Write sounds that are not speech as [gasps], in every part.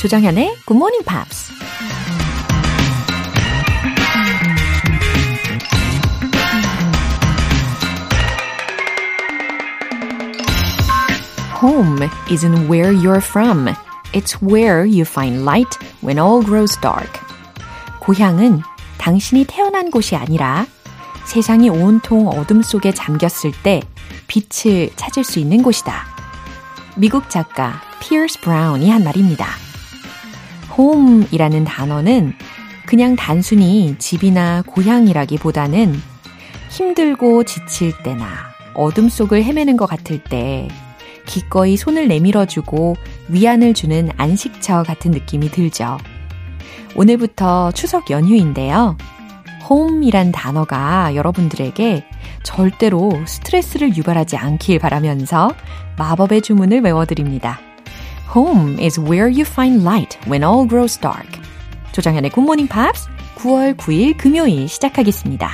조정현의 Good Morning Pops. Home isn't where you're from. It's where you find light when all grows dark. 고향은 당신이 태어난 곳이 아니라 세상이 온통 어둠 속에 잠겼을 때 빛을 찾을 수 있는 곳이다. 미국 작가 피어스 브라운이 한 말입니다. Home이라는 단어는 그냥 단순히 집이나 고향이라기보다는 힘들고 지칠 때나 어둠 속을 헤매는 것 같을 때 기꺼이 손을 내밀어주고 위안을 주는 안식처 같은 느낌이 들죠. 오늘부터 추석 연휴인데요. home이란 단어가 여러분들에게 절대로 스트레스를 유발하지 않길 바라면서 마법의 주문을 외워드립니다. Home is where you find light when all grows dark. 조정현의 Good Morning Pops 9월 9일 금요일 시작하겠습니다.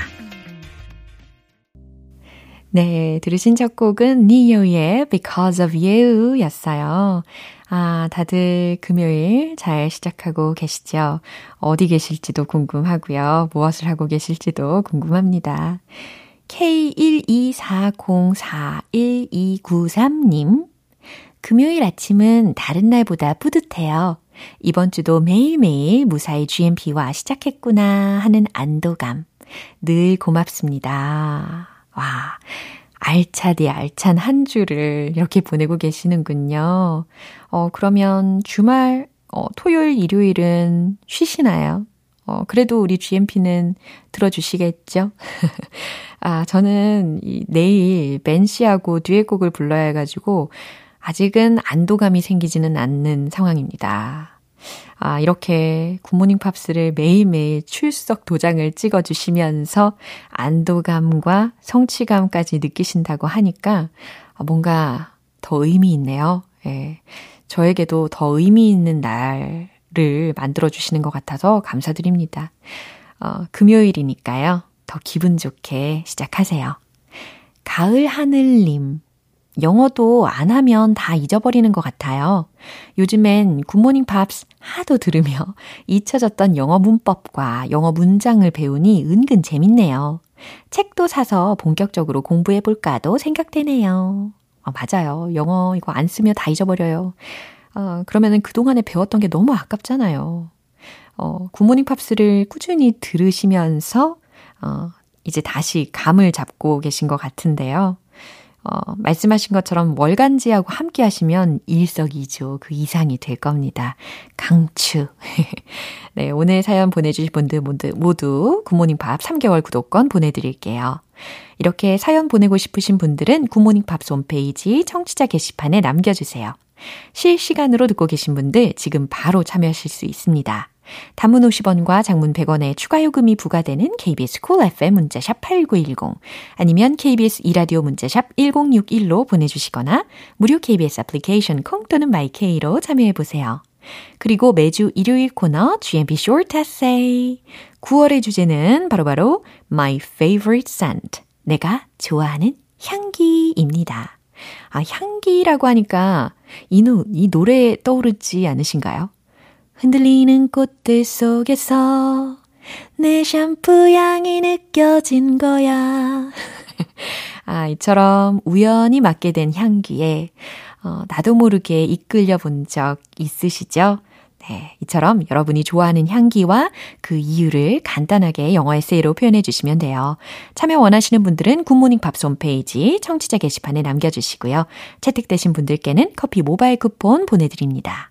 네, 들으신 첫 곡은 니오의 Because of You 였어요. 아, 다들 금요일 잘 시작하고 계시죠? 어디 계실지도 궁금하고요. 무엇을 하고 계실지도 궁금합니다. K124041293님. 금요일 아침은 다른 날보다 뿌듯해요. 이번 주도 매일매일 무사히 GMP와 시작했구나 하는 안도감. 늘 고맙습니다. 와, 알차디 알찬 한 주를 이렇게 보내고 계시는군요. 어, 그러면 주말, 어, 토요일, 일요일은 쉬시나요? 어, 그래도 우리 GMP는 들어주시겠죠? [laughs] 아, 저는 이, 내일 벤 씨하고 듀엣곡을 불러야 해가지고, 아직은 안도감이 생기지는 않는 상황입니다. 아, 이렇게 굿모닝 팝스를 매일매일 출석 도장을 찍어주시면서 안도감과 성취감까지 느끼신다고 하니까 뭔가 더 의미 있네요. 예. 저에게도 더 의미 있는 날을 만들어주시는 것 같아서 감사드립니다. 어, 금요일이니까요. 더 기분 좋게 시작하세요. 가을 하늘님. 영어도 안 하면 다 잊어버리는 것 같아요. 요즘엔 굿모닝 팝스 하도 들으며 [laughs] 잊혀졌던 영어 문법과 영어 문장을 배우니 은근 재밌네요. 책도 사서 본격적으로 공부해볼까도 생각되네요. 어, 맞아요. 영어 이거 안 쓰면 다 잊어버려요. 어, 그러면은 그동안에 배웠던 게 너무 아깝잖아요. 어, 굿모닝 팝스를 꾸준히 들으시면서, 어, 이제 다시 감을 잡고 계신 것 같은데요. 어, 말씀하신 것처럼 월간지하고 함께 하시면 일석이조 그 이상이 될 겁니다. 강추. [laughs] 네, 오늘 사연 보내주신 분들 모두, 모두 굿모닝 팝 3개월 구독권 보내드릴게요. 이렇게 사연 보내고 싶으신 분들은 굿모닝 팝스 홈페이지 청취자 게시판에 남겨주세요. 실시간으로 듣고 계신 분들 지금 바로 참여하실 수 있습니다. 단문 50원과 장문 100원의 추가 요금이 부과되는 KBS Cool FM 문자샵 8910 아니면 KBS 이라디오 문자샵 1061로 보내주시거나 무료 KBS 애플리케이션 콩 또는 my K로 참여해 보세요. 그리고 매주 일요일 코너 GMP Short Essay 9월의 주제는 바로바로 바로 My Favorite Scent 내가 좋아하는 향기입니다. 아, 향기라고 하니까 이, 노, 이 노래 떠오르지 않으신가요? 흔들리는 꽃들 속에서 내 샴푸 향이 느껴진 거야. [laughs] 아, 이처럼 우연히 맡게 된 향기에 어, 나도 모르게 이끌려 본 적 있으시죠? 네, 이처럼 여러분이 좋아하는 향기와 그 이유를 간단하게 영어 에세이로 표현해 주시면 돼요. 참여 원하시는 분들은 굿모닝 팝스 홈페이지 청취자 게시판에 남겨주시고요. 채택되신 분들께는 커피 모바일 쿠폰 보내드립니다.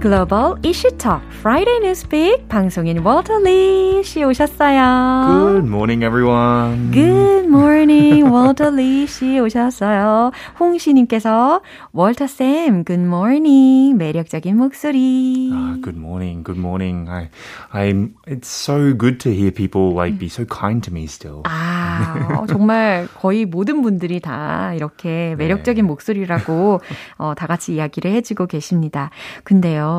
글로벌 이슈 톡 Friday Newspeak 방송인 월터 리 씨 오셨어요. Good morning, everyone. Good morning, 월터 리 씨 오셨어요. 홍시님께서 월터 쌤, Good morning. 매력적인 목소리. Uh, good morning, good morning. I, I'm. It's so good to hear people like be so kind to me still. 아, 정말 거의 모든 분들이 다 이렇게 매력적인 목소리라고 어, 다 같이 이야기를 해주고 계십니다. 근데요,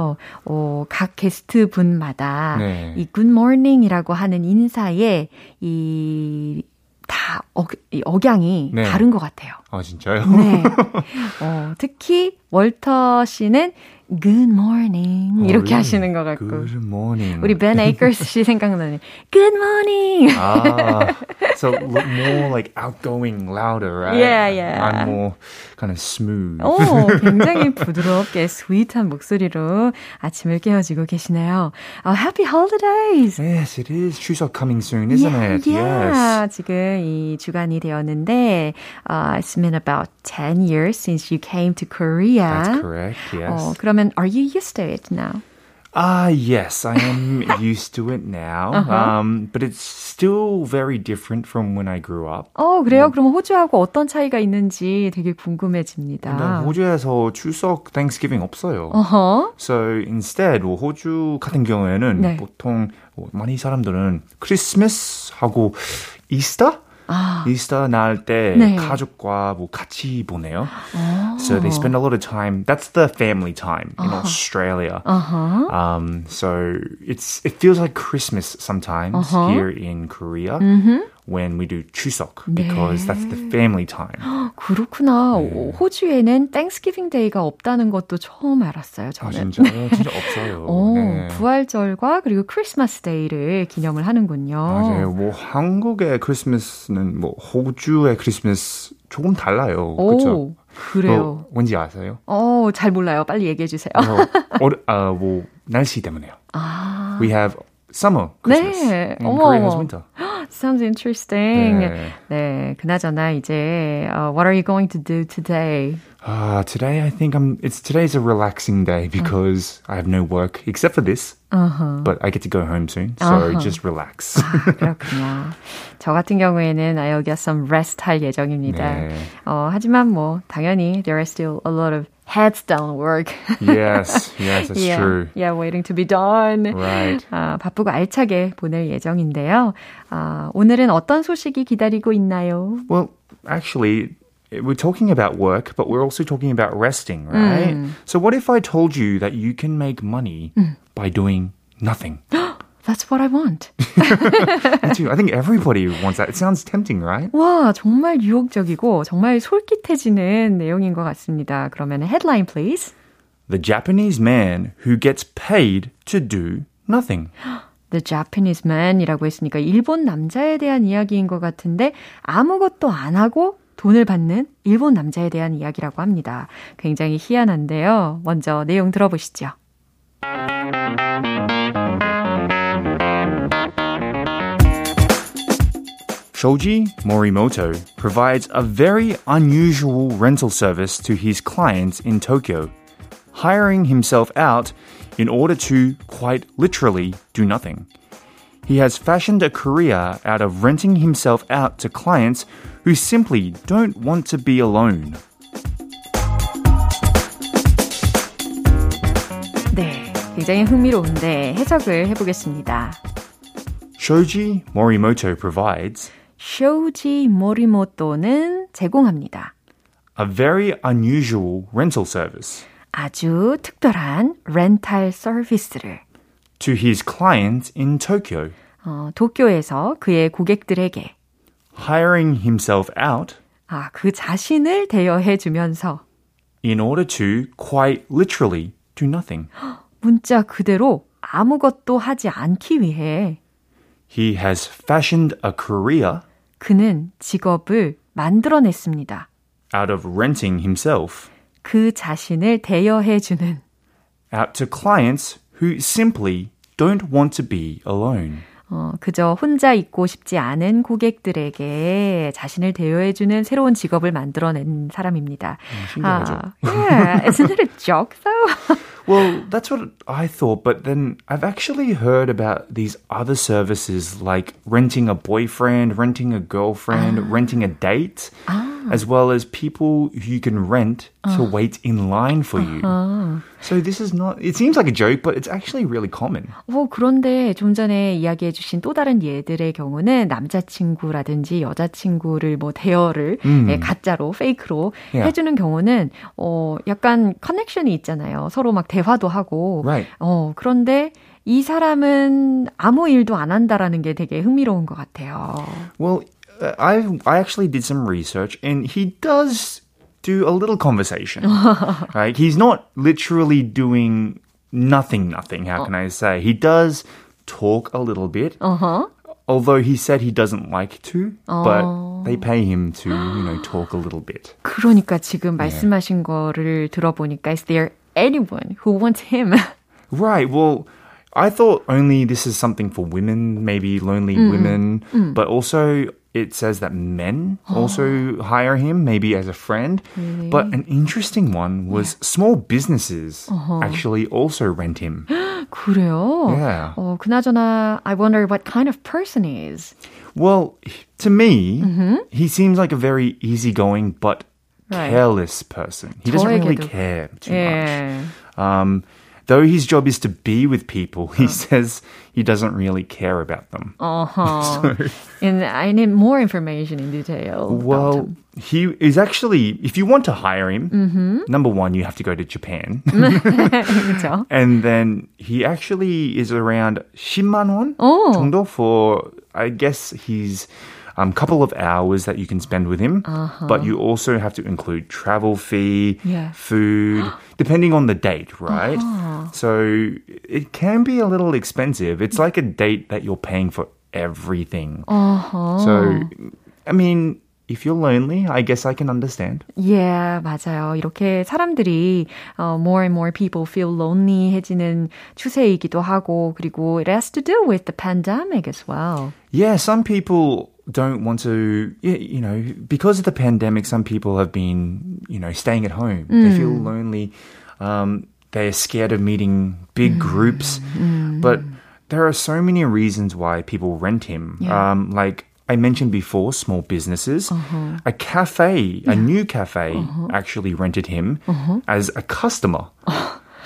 어, 각 게스트 분마다 네. 이 morning이라고 하는 인사에 이, 다 억, 이 억양이 네. 다른 것 같아요. 아 진짜요? 네. [laughs] 어, 특히 월터 씨는 good morning 어, 이렇게 really? 하시는 것 같고. Good morning. 우리 벤 에이커스 씨 생각나는 good morning. Ah, so look more like outgoing, louder, right? Yeah, yeah. I'm more kind of smooth. 오, 굉장히 부드럽게 스윗한 목소리로 아침을 깨워주고 계시네요. Uh, happy holidays! Yes, it is. 추석 coming soon, isn't yeah, it? yeah. Yes. 지금 이 주간이 되었는데, uh, it's been about 10 years since you came to Korea. That's correct. Yes. 어, 그러면 are you used to it now? Ah, yes, I am used to it now. Uh-huh. Um, but it's still very different from when I grew up. 어, 그래요? 그럼 호주하고 어떤 차이가 있는지 되게 궁금해집니다. 호주에서 추석 Thanksgiving 없어요. 어허. So instead, 뭐 호주 같은 경우에는 네. 보통 뭐 많이 사람들은 크리스마스하고 이스터? 아, 이스터 날 때 네. 가족과 뭐 같이 보내요. 어. So they spend a lot of time. That's the family time in Australia. 어허. Um, so it's it feels like Christmas sometimes Uh-huh. here in Korea When we do Chuseok 네. because that's the family time. [gasps] 그렇구나. 오, 호주에는 Thanksgiving Day가 없다는 것도 처음 알았어요, 아 저는. 진짜요? 진짜 [laughs] 없어요. 오, 네. 부활절과 그리고 크리스마스 데이를 기념을 하는군요. 맞아요. 뭐 한국의 크리스마스는 뭐 호주의 크리스마스 조금 달라요. 오, 그렇죠? 그래요. 뭔지 아세요? 어, 잘 몰라요. 빨리 얘기해 주세요. 어, [laughs] 어, 어, 뭐 날씨 때문에요. 아, We have summer Christmas. 네. and 어머. Korea has winter. sounds interesting. 네. 네, 그나저나 이제 uh, what are you going to do today? Uh, today I think I'm. It's today's a relaxing day because I have no work except for this. Uh-huh. But I get to go home soon, so Uh-huh. just relax. [laughs] 그렇군요. 저 같은 경우에는 I will get some rest 할 예정입니다. 네. 어, 하지만 뭐 당연히 there is still a lot of heads down work. yes, yes, that's yeah, true. yeah, waiting to be done. Right. 아, 바쁘고 알차게 보낼 예정인데요. 아, 오늘은 어떤 소식이 기다리고 있나요? Well, actually, we're talking about work, but we're also talking about resting, right? So, what if I told you that you can make money by doing nothing? [gasps] That's what I want. [laughs] Me too. I think everybody wants that. It sounds tempting, right? 와, 정말 유혹적이고 정말 솔깃해지는 내용인 것 같습니다. 그러면 headline please. The Japanese man who gets paid to do nothing. [gasps] The Japanese man이라고 했으니까 일본 남자에 대한 이야기인 것 같은데 아무것도 안 하고 돈을 받는 일본 남자에 대한 이야기라고 합니다. 굉장히 희한한데요. 먼저 내용 들어보시죠. Shoji Morimoto provides a very unusual rental service to his clients in Tokyo, hiring himself out in order to, quite literally, do nothing. He has fashioned a career out of renting himself out to clients who simply don't want to be alone. 네, 굉장히 흥미로운데 해석을 해보겠습니다. Shoji Morimoto provides 쇼지 모리모토는 제공합니다. a very unusual rental service 아주 특별한 렌탈 서비스를 to his clients in Tokyo, 어, 도쿄에서 그의 고객들에게 hiring himself out 아, 그 자신을 대여해 주면서 in order to quite literally do nothing. [gasps] 문자 그대로 아무것도 하지 않기 위해 He has fashioned a career 그는 직업을 만들어냈습니다. out of renting himself 그 자신을 대여해 주는 out to clients who simply don't want to be alone. 어, 그저 혼자 있고 싶지 않은 고객들에게 자신을 대여해주는 새로운 직업을 만들어낸 사람입니다. 신기하죠? 아, yeah, isn't it a joke though? Well, that's what I thought, but then I've actually heard about these other services like renting a boyfriend, renting a girlfriend, ah. renting a date, ah. As well as people who you can rent to uh. wait in line for you. Uh-huh. So this is not, it seems like a joke, but it's actually really common. 어, 그런데 좀 전에 이야기해 주신 또 다른 예들의 경우는 남자친구라든지 여자친구를 뭐 대여를 음. 예, 가짜로, 페이크로 yeah. 해주는 경우는 어, 약간 커넥션이 있잖아요. 서로 막 대화도 하고. Right. 어, 그런데 이 사람은 아무 일도 안 한다라는 게 되게 흥미로운 것 같아요. Well, I I actually did some research and he does do a little conversation. [laughs] right? He's not literally doing nothing, nothing. How can I say? He does talk a little bit. Uh-huh. Although he said he doesn't like to, but they pay him to, you know, talk a little bit. 그러니까 지금 말씀하신 거를 들어보니까 is there anyone who wants him? right. Well, I thought only this is something for women, maybe lonely mm. women, mm. but also it says that men [gasps] also hire him, maybe as a friend. Really? But an interesting one was yeah. small businesses uh-huh. actually also rent him. [gasps] 그래요? Yeah. 어, 그나저나, I wonder what kind of person he is. Well, to me, mm-hmm. he seems like a very easygoing but right. careless person. He doesn't really care too yeah. much. Um, though his job is to be with people, he says he doesn't really care about them. Uh-huh. so, [laughs] and I need more information in detail. Well, he is actually, if you want to hire him, mm-hmm. number one, you have to go to Japan. [laughs] [laughs] and then he actually is around 10만 원 oh. 정도 for, I guess, his um, couple of hours that you can spend with him, uh-huh. but you also have to include travel fee, yeah. food, [gasps] depending on the date, right? Uh-huh. So it can be a little expensive. It's like a date that you're paying for everything. Uh-huh. So, I mean, if you're lonely, I guess I can understand. Yeah, 맞아요. 이렇게 사람들이 uh, more and more people feel lonely해지는 추세이기도 하고 그리고 it has to do with the pandemic as well. Yeah, some people don't want to, you know, because of the pandemic, some people have been, you know, staying at home. Mm. They feel lonely. Um, they're scared of meeting big mm. groups. Mm. But there are so many reasons why people rent him. Yeah. Um, like I mentioned before, small businesses. Uh-huh. A cafe, a new cafe, uh-huh. actually rented him uh-huh. as a customer. [laughs]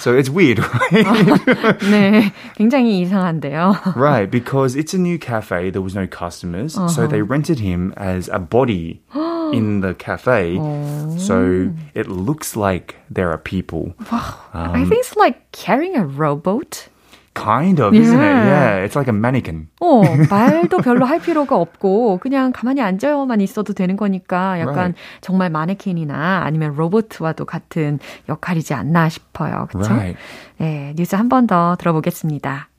So it's weird, [laughs] right? [laughs] 네, 굉장히 이상한데요. right, because it's a new cafe, there was no customers, uh-huh. so they rented him as a body [gasps] in the cafe. Oh. So it looks like there are people. Wow. Um, I think it's like carrying a rowboat. Kind of, isn't yeah. it? Yeah, it's like a mannequin. 어, 말도 별로 할 필요가 없고 그냥 가만히 앉아만 있어도 되는 거니까 약간 right. 정말 마네킹이나 아니면 로봇와도 같은 역할이지 않나 싶어요. 그렇죠? Right. 네, 뉴스 한 번 더 들어보겠습니다.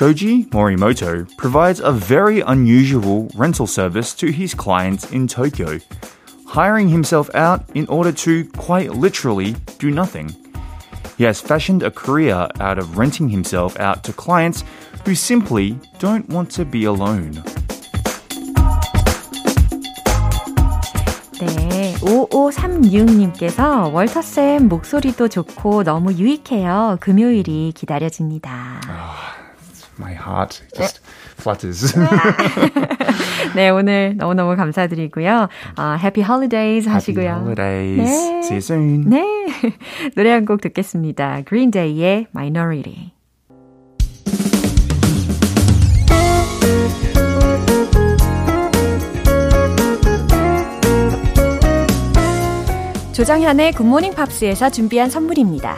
Shoji Morimoto provides a very unusual rental service to his clients in Tokyo. hiring himself out in order to, quite literally, do nothing. He has fashioned a career out of renting himself out to clients who simply don't want to be alone. 네, 5536님께서 월터쌤 목소리도 좋고 너무 유익해요. 금요일이 기다려집니다. My heart just flutters. 네, 오늘 너무너무 감사드리고요. Uh, happy holidays 하시고요. Happy holidays. 네. See you soon. 네. 노래 한 곡 듣겠습니다. Green Day의 Minority. 조장현의 굿모닝 팝스에서 준비한 선물입니다.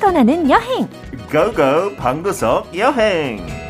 떠나는 여행. 고고 방구석 여행.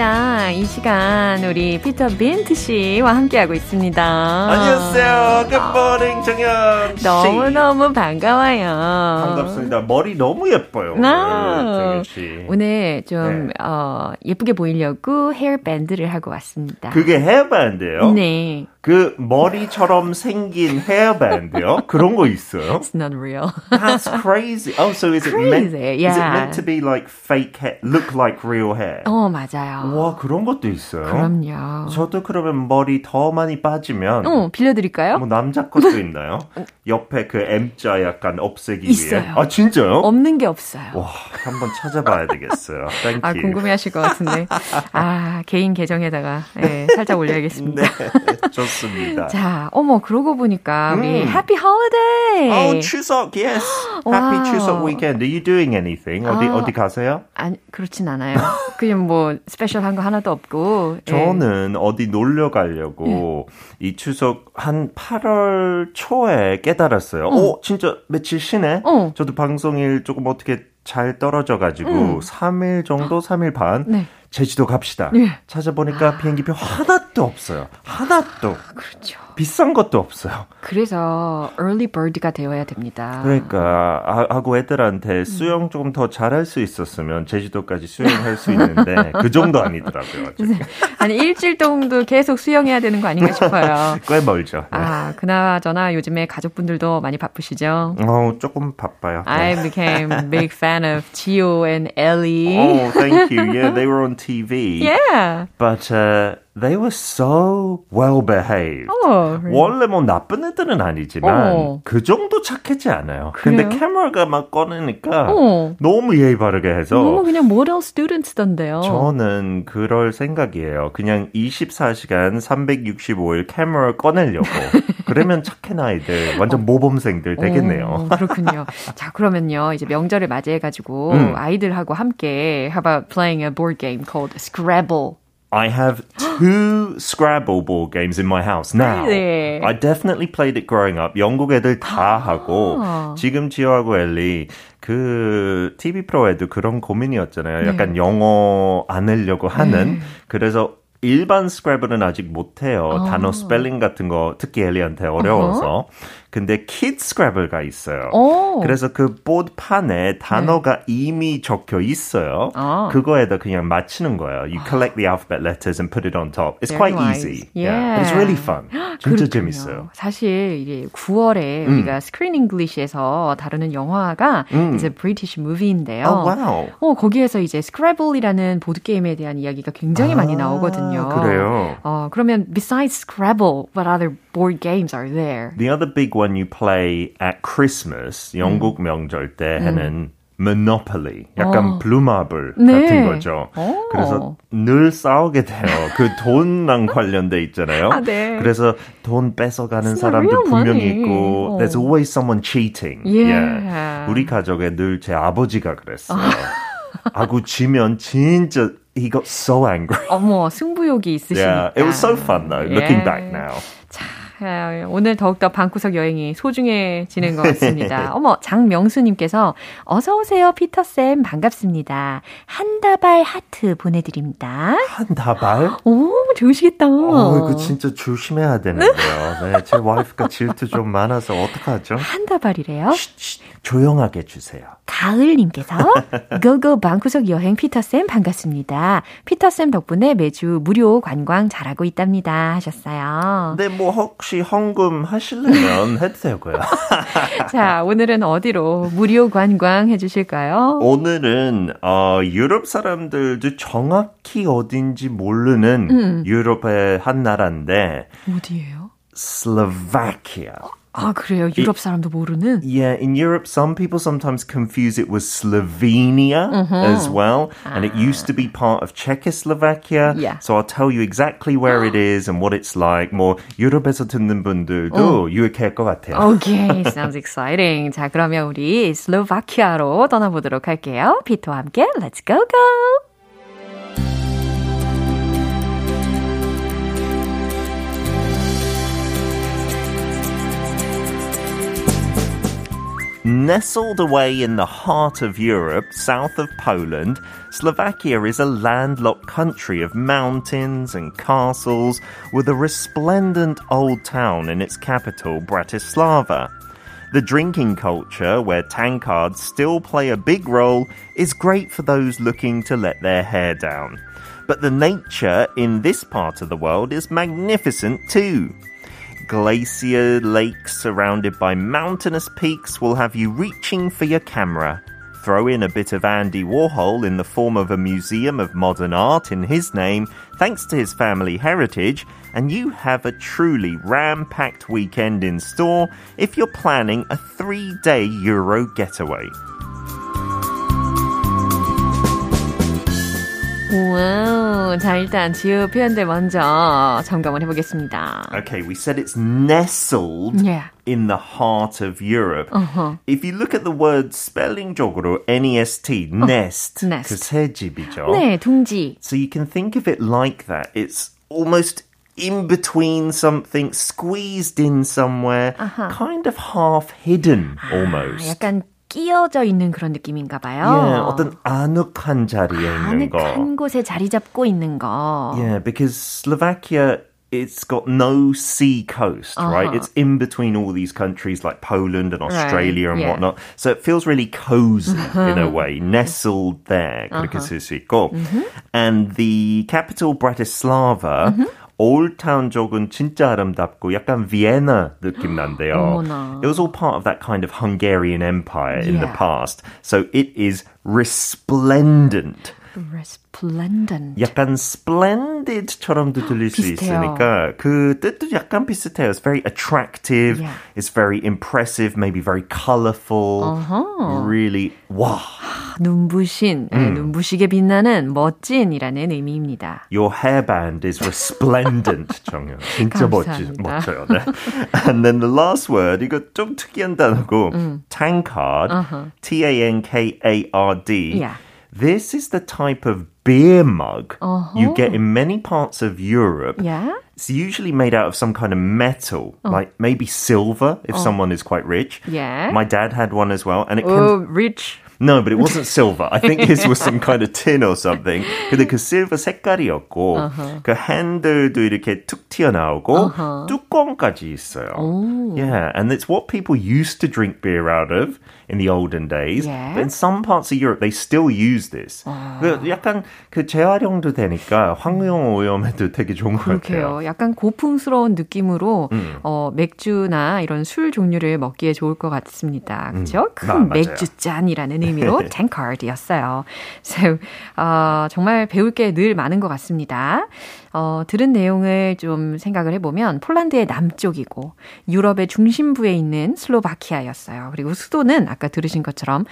이 시간 우리 피터 빈트 씨와 함께하고 있습니다. 안녕하세요. 굿모닝 정연 씨. 너무너무 반가워요. 반갑습니다. 머리 너무 예뻐요. 아, 씨. 오늘 좀 네. 어, 예쁘게 보이려고 헤어밴드를 하고 왔습니다. 그게 헤어밴드예요? 네. 그 머리처럼 생긴 헤어밴드요? 그런 거 있어요? It's not real. That's crazy. Oh, so is it meant? Crazy, Is it yeah. meant to be like fake hair, look like real hair? 어, 맞아요. 와 그런 것도 있어요. 그럼요. 저도 그러면 머리 더 많이 빠지면 어, 빌려드릴까요? 뭐 남자 것도 있나요? 옆에 그 M자 약간 없애기 있어요. 위해. 아 진짜요? 없는 게 없어요. 와 한번 찾아봐야 되겠어요. [laughs] Thank 아, you. 궁금해하실 것 같은데. 아, 개인 계정에다가 예, 살짝 올려야겠습니다. [laughs] 네, 좋습니다. 자, 어머, 그러고 보니까 우리 음. Happy holiday. Oh, 추석, yes. Happy. 추석 weekend. Are you doing anything? 어디 아. 어디 가세요? 아니, 그렇진 않아요. [laughs] 그냥 뭐 special한 거 하나도 없고. 예. 저는 어디 놀러 가려고 이 추석 한 8월 초에 깨달았어요. 오, 진짜 며칠 쉬네. 어. 저도 방송일 조금 어떻게 잘 떨어져가지고 3일 정도, 3일 반. 네. 제주도 갑시다. 예. 찾아보니까 비행기표 하나도 없어요. 하나도. 그렇죠. 비싼 것도 없어요. 그래서 early bird가 되어야 됩니다. 그러니까 아, 하고 애들한테 수영 조금 더 잘할 수 있었으면 제주도까지 수영할 수 있는데 [laughs] 그 정도 아니더라고요. 아직. 아니, 일주일 정도 계속 수영해야 되는 거 아닌가 싶어요. [laughs] 꽤 멀죠. 네. 아, 그나저나 요즘에 가족분들도 많이 바쁘시죠? 어, 조금 바빠요. 네. I became a big fan of Gio and Ellie. Oh, thank you. Yeah, they were on TV. [laughs] Yeah. But uh, they were so well behaved. Oh, really? 원래 뭐 나쁜 애들은 아니지만 어. 그 정도 착하지 않아요. 근데 그래요? 캐머가 막 꺼내니까 어. 너무 예의 바르게 해서 너무 그냥 모델 스튜던트던데요. 저는 그럴 생각이에요. 그냥 24시간 365일 캐머를 꺼내려고. [laughs] 그러면 착한 아이들, 완전 모범생들 되겠네요. 어, 그렇군요. [laughs] 자, 그러면요. 이제 명절을 맞이해가지고 음. 아이들하고 함께 how about playing a board game called Scrabble? I have two Scrabble board games in my house now. Really? I definitely played it growing up. 영국 애들 다 하고 지금 지호하고 엘리 그 TV 프로에도 그런 고민이었잖아요. 약간 영어 안 하려고 하는. 그래서 일반 Scrabble은 아직 못해요. 단어 스펠링 같은 거 특히 엘리한테 어려워서. 근데 Kid Scrabble가 있어요. 오. 그래서 그 보드판에 단어가 이미 적혀 있어요. 아. 그거에다 그냥 맞히는 거예요. You collect the alphabet letters and put it on top. It's Very quite nice. easy. Yeah. It's really fun. [gasps] 진짜 그렇군요. 재밌어요. 사실 이게 9월에 우리가 Screen English에서 다루는 영화가 이제 British movie인데요. Oh, wow. 어, 거기에서 이제 Scrabble이라는 보드 게임에 대한 이야기가 굉장히 많이 나오거든요. 그래요? 어, 그러면 besides Scrabble, what other board games are there? The other big one you play at Christmas, 영국 명절 때 하는 Monopoly. 약간 블루마블 네. 같은 거죠. 오. 그래서 늘 싸우게 돼요. 그 돈랑 관련돼 있잖아요. 아, 네. 그래서 돈 뺏어가는 사람도 분명히. 있고 어. There's always someone cheating. Yeah. 우리 가족에 늘 제 아버지가 그랬어요. 아구 지면 진짜 he got so angry. 어머, 승부욕이 있으시니까. Yeah, it was so fun though, looking Yeah. back now. 아, 오늘 더욱더 방구석 여행이 소중해지는 것 같습니다. [laughs] 어머, 장명수님께서 어서오세요, 피터쌤. 반갑습니다. 한 다발 하트 보내드립니다. 한 다발? 오, 좋으시겠다. 어, 이거 진짜 조심해야 되는데요. 네, 제 와이프가 질투 좀 많아서 어떡하죠? 한 다발이래요. 쉿, 쉿, 조용하게 주세요. 가을님께서 [laughs] 고고 방구석 여행 피터쌤 반갑습니다. 피터쌤 덕분에 매주 무료 관광 잘하고 있답니다. 하셨어요. 근데 뭐 혹시 헌금 하시려면 해도 되고요. [laughs] 자, 오늘은 어디로 무료 관광 해주실까요? 오늘은 어, 유럽 사람들도 정확히 어딘지 모르는 유럽의 한 나라인데 어디예요? 슬로바키아. 아, 그래요? 유럽 사람도 모르는? Yeah, in Europe, some people sometimes confuse it with Slovenia as well. And it used to be part of Czechoslovakia. Yeah. So I'll tell you exactly where it [gasps] is and what it's like. 뭐, 유럽에서 듣는 분들도 유익할 것 같아요. 오케이, [laughs] sounds exciting. 자, 그러면 우리 슬로바키아로 떠나보도록 할게요. 피터와 함께 Let's go go! Nestled away in the heart of Europe, south of Poland, Slovakia is a landlocked country of mountains and castles with a resplendent old town in its capital, Bratislava. The drinking culture, where tankards still play a big role, is great for those looking to let their hair down. But the nature in this part of the world is magnificent too. Glacier lakes surrounded by mountainous peaks will have you reaching for your camera. Throw in a bit of Andy Warhol in the form of a museum of modern art in his name, thanks to his family heritage, and you have a truly ram packed weekend in store if you're planning a three day Euro getaway. 와우. 자, 일단 지우 표현들 먼저 점검을 해보겠습니다. Okay, we said it's nestled Yeah. in the heart of Europe. Uh-huh. If you look at the word spelling적으로 N-E-S-T, nest, nest. 그 새집이죠. 네, 둥지. So you can think of it like that. It's almost in between something, squeezed in somewhere, kind of half hidden almost. 약간 끼어져 있는 그런 느낌인가 봐요. yeah, 어떤 아늑한 자리에 있는 거. 아늑한 곳에 자리 잡고 있는 거. Yeah, because Slovakia it's got no sea coast, right? Uh-huh. It's in between all these countries like Poland and Australia and yeah. whatnot. So it feels really cozy in a way, nestled there. 그렇게 쓸 수 있고. And the capital Bratislava, Old Town 쪽은 진짜 아름답고 약간 Vienna 느낌 난대요. 어머나. It was all part of that kind of Hungarian empire in the Yeah. past. So it is resplendent. Resplendent. 약간 splendid처럼도 들릴 수 비슷해요. 있으니까 그 뜻도 약간 비슷해요. It's very attractive. Yeah. It's very impressive. Maybe very colorful. Uh-huh. Really 와. 눈부신, 네, 음. 눈부시게 빛나는 멋진이라는 의미입니다. Your hairband is resplendent, [laughs] 정연. 진짜 멋지, 감사합니다. 멋져요. 네. And then the last word, 이거 좀 특이한 단어고, 음. tankard, T-A-N-K-A-R-D. Yeah. This is the type of beer mug Uh-huh. you get in many parts of Europe. Yeah? It's usually made out of some kind of metal, like maybe silver if someone is quite rich. Yeah. My dad had one as well, and it Oh, comes. rich. No, but it wasn't silver. I think his was some [laughs] kind of tin or something. 근데 그 silver 색깔이었고, 그 핸들도 이렇게 툭 튀어나오고, 뚜껑까지 있어요. Yeah, and it's what people used to drink beer out of In the olden days. Yeah. But in some parts of Europe, they still use this. 그 약간 그 재활용도 되니까 환경 오염에도 되게 좋은 것 같아요. 그렇게요. 약간 고풍스러운 느낌으로 음. 어, 맥주나 이런 술 종류를 먹기에 좋을 것 같습니다. 그렇죠? 아, 큰 맞아요. 맥주 잔이라는 의미로 [laughs] tankard이었어요. So, 어, 정말 배울 게 늘 많은 것 같습니다. 어, 들은 내용을 좀 생각을 해보면 폴란드의 남쪽이고 유럽의 중심부에 있는 슬로바키아였어요. 그리고 수도는 아까 들으신 것처럼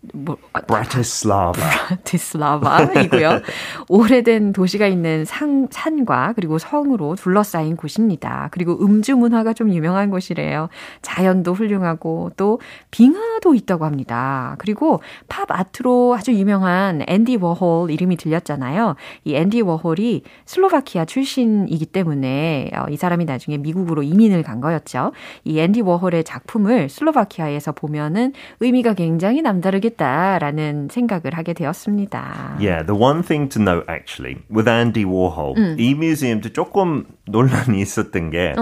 브라스 뭐, 아, Bratislava. 브라티슬라바이고요. [laughs] 오래된 도시가 있는 산, 산과 그리고 성으로 둘러싸인 곳입니다. 그리고 음주 문화가 좀 유명한 곳이래요. 자연도 훌륭하고 또 빙하도 있다고 합니다. 그리고 팝 아트로 아주 유명한 앤디 워홀 이름이 들렸잖아요. 이 앤디 워홀이 슬로바키아 출신이기 때문에 어, 이 사람이 나중에 미국으로 이민을 간 거였죠. 이 앤디 워홀의 작품을 슬로바키아에서 보면은 의미가 굉장히 남다르 겠다라는 생각을 하게 되었습니다. Yeah, the one thing to note actually with Andy Warhol, 이 뮤지엄도 조금 논란이 있었던 게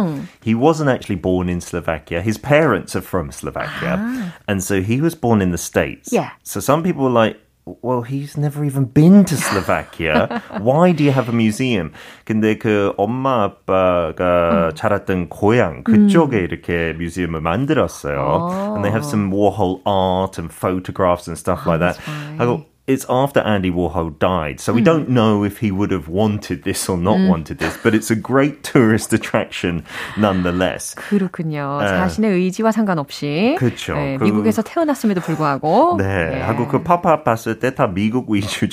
he wasn't actually born in Slovakia. His parents are from Slovakia, and so he was born in the States. Yeah. So some people were like. Well, he's never even been to Slovakia. [laughs] Why do you have a museum? 근데 그 엄마 아빠가 자랐던 고향 그쪽에 이렇게 뮤지엄을 만들었어요. And they have some Warhol art and photographs and stuff like that. right. 하고 it's after Andy Warhol died, so we don't know if he would have wanted this or not wanted this, but it's a great tourist attraction nonetheless. 그렇군요. 네. 자신의 의지와 상관없이 그쵸. 네, 그- 미국에서 태어났음에도 불구하고 네, 예. 하고 그 팝업 봤을 때 다 미국 위주 [laughs]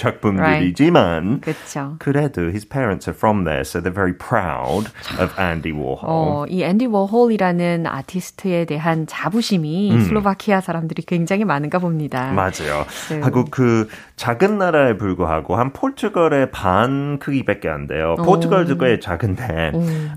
작품들이지만 그렇죠. 그래도 his parents are from there, so they're very proud of Andy Warhol. 어, 이 앤디 워홀이라는 아티스트에 대한 자부심이 음. 슬로바키아 사람들이 굉장히 많은가 봅니다. 맞아요. 네. 하고 그 작은 나라에 불구하고 한 포르투갈의 반 크기밖에 안 돼요. 포르투갈도 꽤 작은데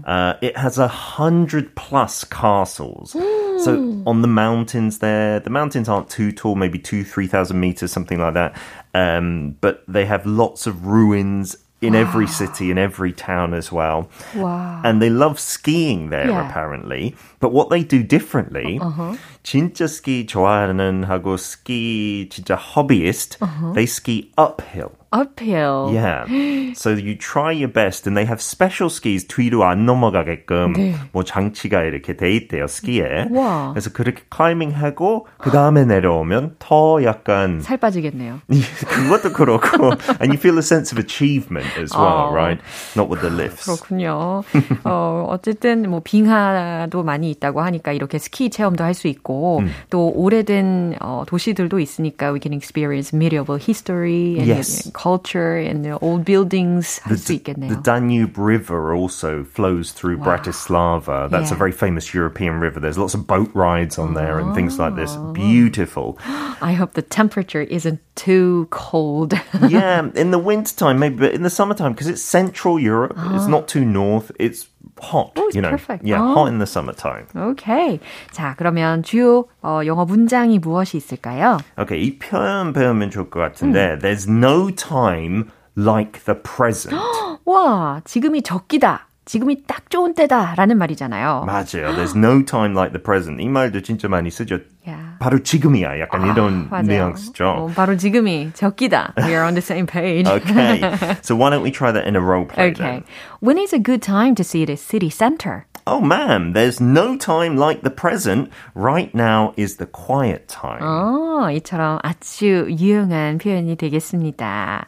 uh, it has a hundred plus castles. So on the mountains there, the mountains aren't too tall, maybe two, three thousand meters, something like that. Um, but they have lots of ruins in wow. every city, in every town as well. Wow. And they love skiing there, yeah. apparently. But what they do differently, uh-huh. 진짜 ski 좋아하는 하고 ski 진짜 hobbyist, uh-huh. they ski uphill. Uphill. Yeah. So you try your best and they have special skis 뒤로 안 넘어가게끔 네. 뭐 장치가 이렇게 돼 있대요, 스키에. 와. 그래서 그렇게 클라이밍 하고 그 다음에 내려오면 더 약간 살 빠지겠네요. 그것도 그렇고 and you feel a sense of achievement as well, 어. right? Not with the lifts. 그렇군요. 어, 어쨌든 뭐 빙하도 많이 있다고 하니까 이렇게 스키 체험도 할 수 있고 음. 또 오래된 어, 도시들도 있으니까 we can experience medieval history and yes. culture and the old buildings 할수 있겠네요. The Danube River also flows through wow. Bratislava. That's yeah. a very famous European river. There's lots of boat rides on there and things like this. Beautiful. [gasps] I hope the temperature isn't too cold. yeah, [laughs] in the wintertime maybe, but in the summertime because it's Central Europe, it's not too north. It's hot. Oh, it's you know, perfect. Yeah, oh. hot in the summertime. Okay. 자, 그러면 주요 어, 영어 문장이 무엇이 있을까요? Okay, 이 표현 배우면 좋을 것 같은데 음. There's no time like the present. 와, 지금이 적기다. 지금이 딱 좋은 때다라는 말이잖아요. 맞아요. There's no time like the present. 이 말도 진짜 많이 쓰죠. Yeah. 바로 지금이야. 약간 아, 이런 뉘앙스죠. 어, 바로 지금이 적기다. We are on the same page. okay. [laughs] So why don't we try that in a role play Okay. then? When is a good time to see the city center? Oh, ma'am, there's no time like the present. Right now is the quiet time. 어, 이처럼 아주 유용한 표현이 되겠습니다.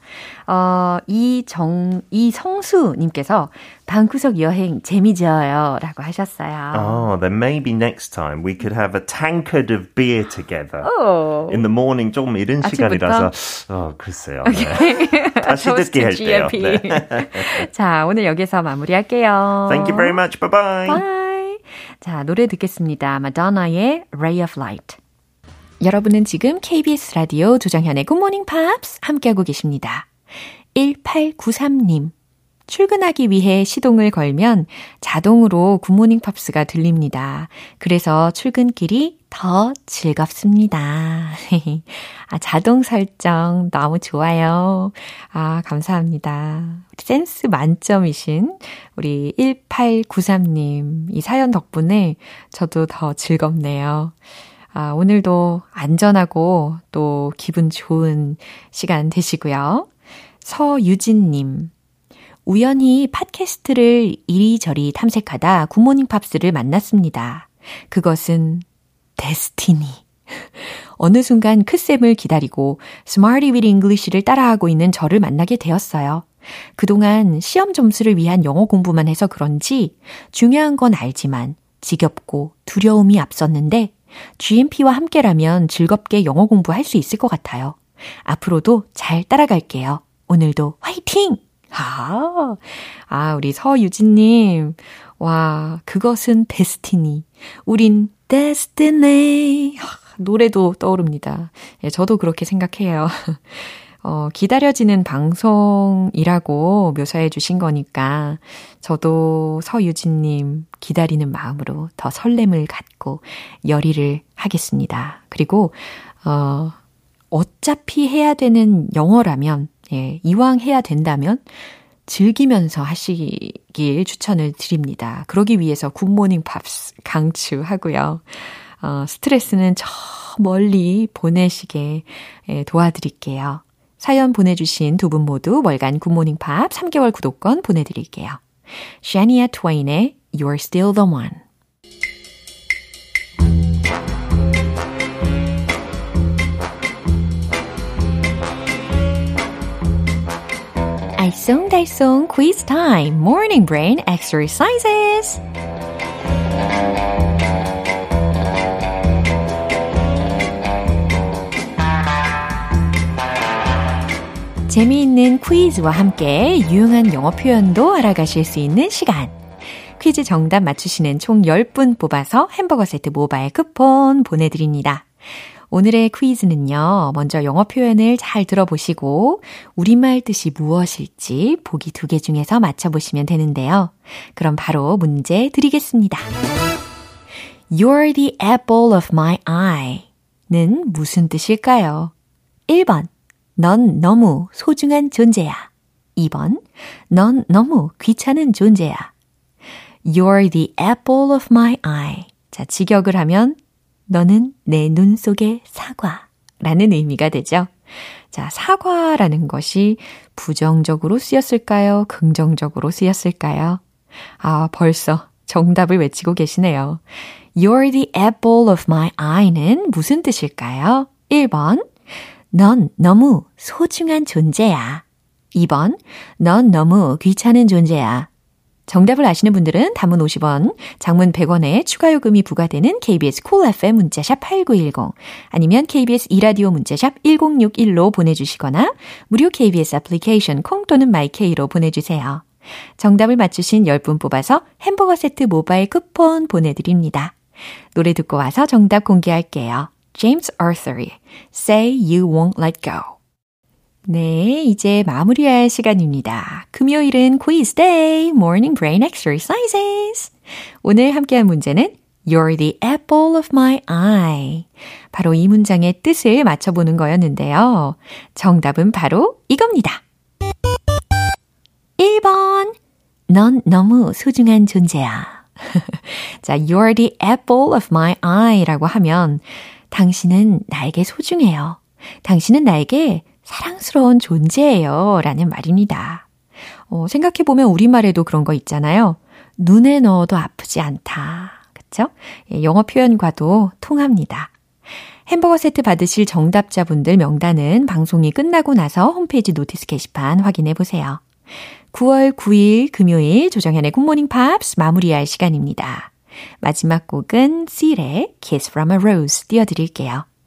어, 이정, 이성수님께서 방구석 여행 재미져요 라고 하셨어요. Oh, then maybe next time we could have a tankard of beer together. Oh. In the morning 조금 이른 시간이라서, 어, 글쎄요. Okay. 네. 다시 듣게 할게요. 네. 자, 오늘 여기서 마무리할게요. Thank you very much. Bye bye. Bye. 자, 노래 듣겠습니다. 마더나의 Ray of Light. 여러분은 지금 KBS 라디오 조정현의 Good Morning Pops 함께하고 계십니다. 1893님. 출근하기 위해 시동을 걸면 자동으로 굿모닝 팝스가 들립니다. 그래서 출근길이 더 즐겁습니다. [laughs] 아, 자동 설정 너무 좋아요. 아, 감사합니다. 센스 만점이신 우리 1893님 이 사연 덕분에 저도 더 즐겁네요. 아, 오늘도 안전하고 또 기분 좋은 시간 되시고요. 서유진님. 우연히 팟캐스트를 이리저리 탐색하다 굿모닝 팝스를 만났습니다. 그것은 destiny. [laughs] 어느 순간 크쌤을 기다리고 Smart with English를 따라하고 있는 저를 만나게 되었어요. 그동안 시험 점수를 위한 영어 공부만 해서 그런지 중요한 건 알지만 지겹고 두려움이 앞섰는데 GMP와 함께라면 즐겁게 영어 공부할 수 있을 것 같아요. 앞으로도 잘 따라갈게요. 오늘도 화이팅! 아, 아, 우리 서유진님. 와, 그것은 데스티니. 우린 데스티니. 노래도 떠오릅니다. 예, 저도 그렇게 생각해요. [laughs] 어, 기다려지는 방송이라고 묘사해 주신 거니까 저도 서유진님 기다리는 마음으로 더 설렘을 갖고 열일을 하겠습니다. 그리고, 어, 어차피 해야 되는 영어라면 예, 이왕 해야 된다면 즐기면서 하시길 추천을 드립니다. 그러기 위해서 굿모닝 팝스 강추하고요. 어, 스트레스는 저 멀리 보내시게 예, 도와드릴게요. 사연 보내주신 두 분 모두 월간 굿모닝 팝스 3개월 구독권 보내드릴게요. 샤니아 트웨인의 You're Still the One 알쏭달쏭 quiz time, morning. 재미있는 퀴즈와 함께 유용한 영어 표현도 알아가실 수 있는 시간. 퀴즈 정답 맞추시는 총 10분 뽑아서 햄버거 세트 모바일 쿠폰 보내드립니다. 오늘의 퀴즈는요, 먼저 영어 표현을 잘 들어보시고, 우리말 뜻이 무엇일지 보기 두 개 중에서 맞춰보시면 되는데요. 그럼 바로 문제 드리겠습니다. You're the apple of my eye. 는 무슨 뜻일까요? 1번, 넌 너무 소중한 존재야. 2번, 넌 너무 귀찮은 존재야. You're the apple of my eye. 자, 직역을 하면 너는 내 눈 속의 사과 라는 의미가 되죠. 자, 사과라는 것이 부정적으로 쓰였을까요? 긍정적으로 쓰였을까요? 아, 벌써 정답을 외치고 계시네요. You're the apple of my eye는 무슨 뜻일까요? 1번, 넌 너무 소중한 존재야. 2번, 넌 너무 귀찮은 존재야. 정답을 아시는 분들은 단문 50원, 장문 100원에 추가 요금이 부과되는 KBS Cool FM 문자샵 8910 아니면 KBS 이라디오 문자샵 1061로 보내주시거나 무료 KBS 애플리케이션 콩 또는 my K로 보내주세요. 정답을 맞추신 10분 뽑아서 햄버거 세트 모바일 쿠폰 보내드립니다. 노래 듣고 와서 정답 공개할게요. James Arthur의 Say You Won't Let Go 네, 이제 마무리할 시간입니다. 금요일은 quiz day, morning brain exercises. 오늘 함께한 문제는 You're the apple of my eye. 바로 이 문장의 뜻을 맞춰보는 거였는데요. 정답은 바로 이겁니다. 1번. 넌 너무 소중한 존재야. [laughs] 자, You're the apple of my eye 라고 하면 당신은 나에게 소중해요. 당신은 나에게 사랑스러운 존재예요. 라는 말입니다. 어, 생각해보면 우리말에도 그런 거 있잖아요. 눈에 넣어도 아프지 않다. 그쵸? 예, 영어 표현과도 통합니다. 햄버거 세트 받으실 정답자분들 명단은 방송이 끝나고 나서 홈페이지 notice 게시판 확인해 보세요. 9월 9일 금요일 조정현의 굿모닝 팝스 마무리할 시간입니다. 마지막 곡은 Seal의 Kiss from a Rose 띄워드릴게요.